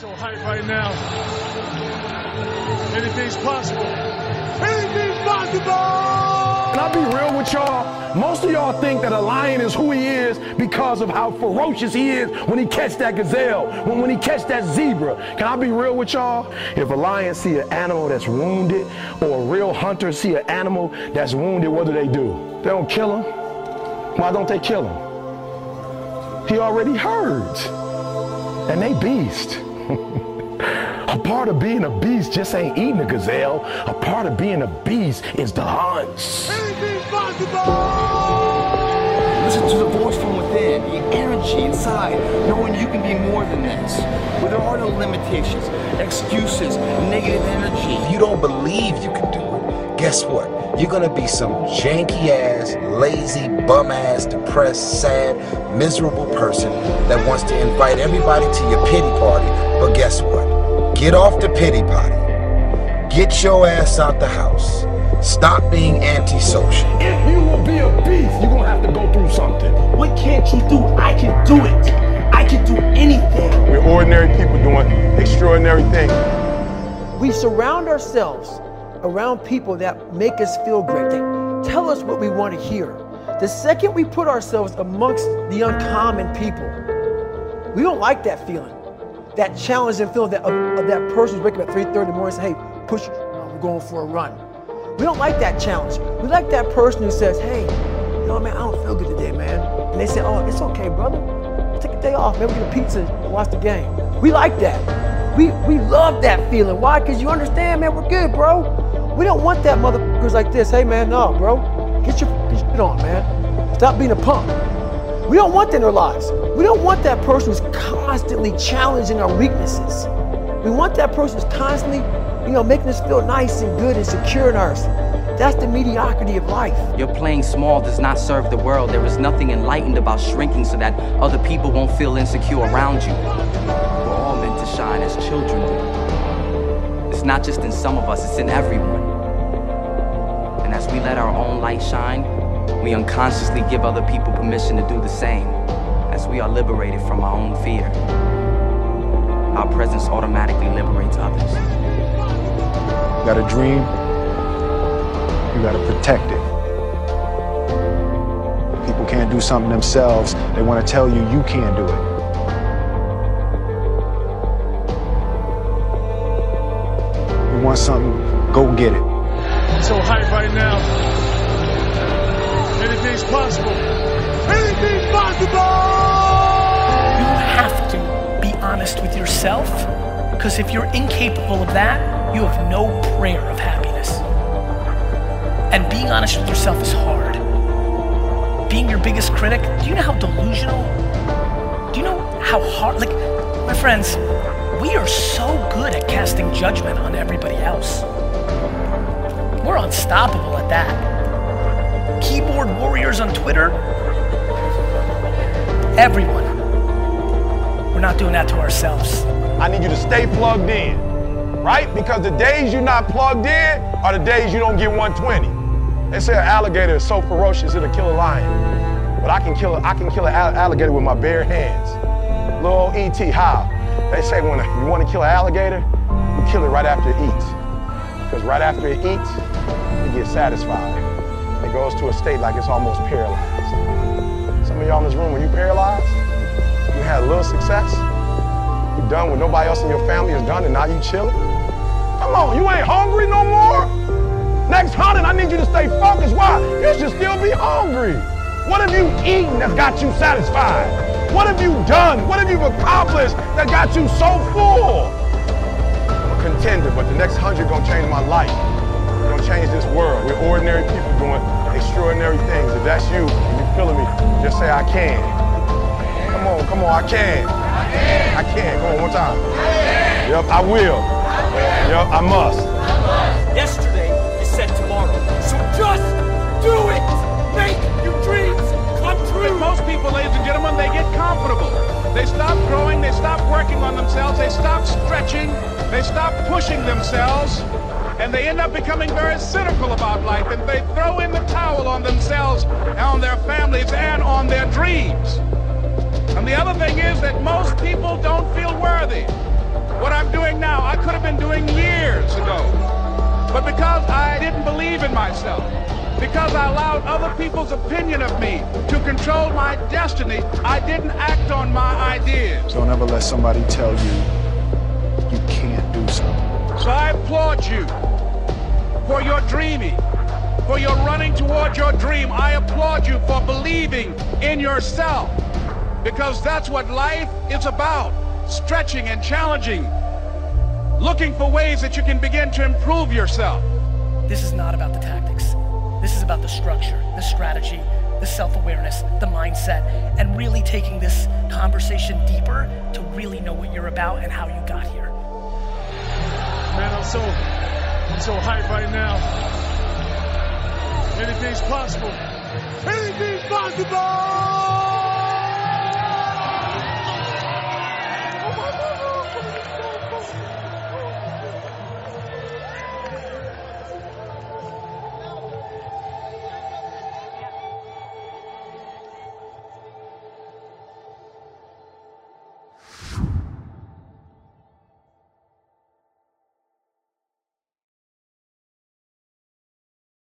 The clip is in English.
so hyped right now. Anything's possible. Anything's possible! Can I be real with y'all? Most of y'all think that a lion is who he is because of how ferocious he is when he catch that gazelle, when, when he catch that zebra. Can I be real with y'all? If a lion see an animal that's wounded or a real hunter see an animal that's wounded, what do they do? They don't kill him. Why don't they kill him? He already herds. And they beast. A part of being a beast just ain't eating a gazelle. A part of being a beast is the hunts. Listen to the voice from within, the energy inside, knowing you can be more than this. Where there are no limitations, excuses, negative energy. If you don't believe you can do guess what? You're gonna be some janky ass, lazy, bum ass, depressed, sad, miserable person that wants to invite everybody to your pity party. But guess what? Get off the pity party. Get your ass out the house. Stop being antisocial. If you will be a beast, you're gonna have to go through something. What can't you do? I can do it. I can do anything. We're ordinary people doing extraordinary things. We surround ourselves around people that make us feel great. They tell us what we want to hear. The second we put ourselves amongst the uncommon people, we don't like that feeling. That challenging feeling that, of, of that person who's waking up at 3.30 in the morning and say, hey, push, uh, we're going for a run. We don't like that challenge. We like that person who says, hey, you know, man, I don't feel good today, man. And they say, oh, it's okay, brother. Take a day off. Maybe get a pizza and watch the game. We like that. We, we love that feeling. Why? Because you understand, man, we're good, bro. We don't want that motherfuckers like this. Hey, man, no, bro. Get your, shit on, man. Stop being a punk. We don't want that in our lives. We don't want that person who's constantly challenging our weaknesses. We want that person who's constantly, you know, making us feel nice and good and secure in ours. That's the mediocrity of life. Your playing small does not serve the world. There is nothing enlightened about shrinking so that other people won't feel insecure around you. Shine as children do. It's not just in some of us, it's in everyone. And as we let our own light shine, we unconsciously give other people permission to do the same as we are liberated from our own fear. Our presence automatically liberates others. You got a dream, you got to protect it. People can't do something themselves, they want to tell you you can't do it. Want something, go get it. So hyped right now. Anything's possible. Anything's possible! You have to be honest with yourself because if you're incapable of that, you have no prayer of happiness. And being honest with yourself is hard. Being your biggest critic, do you know how delusional? Do you know how hard? Like, my friends, we are so good at casting judgment on everybody else. We're unstoppable at that. Keyboard warriors on Twitter, everyone. We're not doing that to ourselves. I need you to stay plugged in, right? Because the days you're not plugged in are the days you don't get 120. They say an alligator is so ferocious it'll kill a lion, but I can kill I can kill an alligator with my bare hands. Little ET, how? They say when you want to kill an alligator, you kill it right after it eats, because right after it eats, it gets satisfied. It goes to a state like it's almost paralyzed. Some of y'all in this room, when you paralyzed, you had a little success, you done what nobody else in your family has done, and now you chilling? Come on, you ain't hungry no more? Next hunting, I need you to stay focused. Why? You should still be hungry. What have you eaten that's got you satisfied? What have you done? What have you accomplished that got you so full? I'm a contender, but the next hundred gonna change my life. We're gonna change this world. We're ordinary people doing extraordinary things. If that's you, and you're feeling me, just say I can. Come on, come on, I can. I can. I can. Come on, one time. I Yep, I will. Yep, I must. On themselves, they stop stretching, they stop pushing themselves, and they end up becoming very cynical about life, and they throw in the towel on themselves, on their families, and on their dreams. And the other thing is that most people don't feel worthy. What I'm doing now, I could have been doing years ago. But because I didn't believe in myself, because I allowed other people's opinion of me to control my destiny, I didn't act on my ideas. Don't ever let somebody tell you you can't do something. So I applaud you for your dreaming, for your running toward your dream. I applaud you for believing in yourself because that's what life is about stretching and challenging, looking for ways that you can begin to improve yourself. This is not about the tactics. This is about the structure, the strategy, the self awareness, the mindset, and really taking this conversation deeper to really know what you're about and how you got here. Man, I'm so, I'm so hyped right now. Anything's possible. Anything's possible!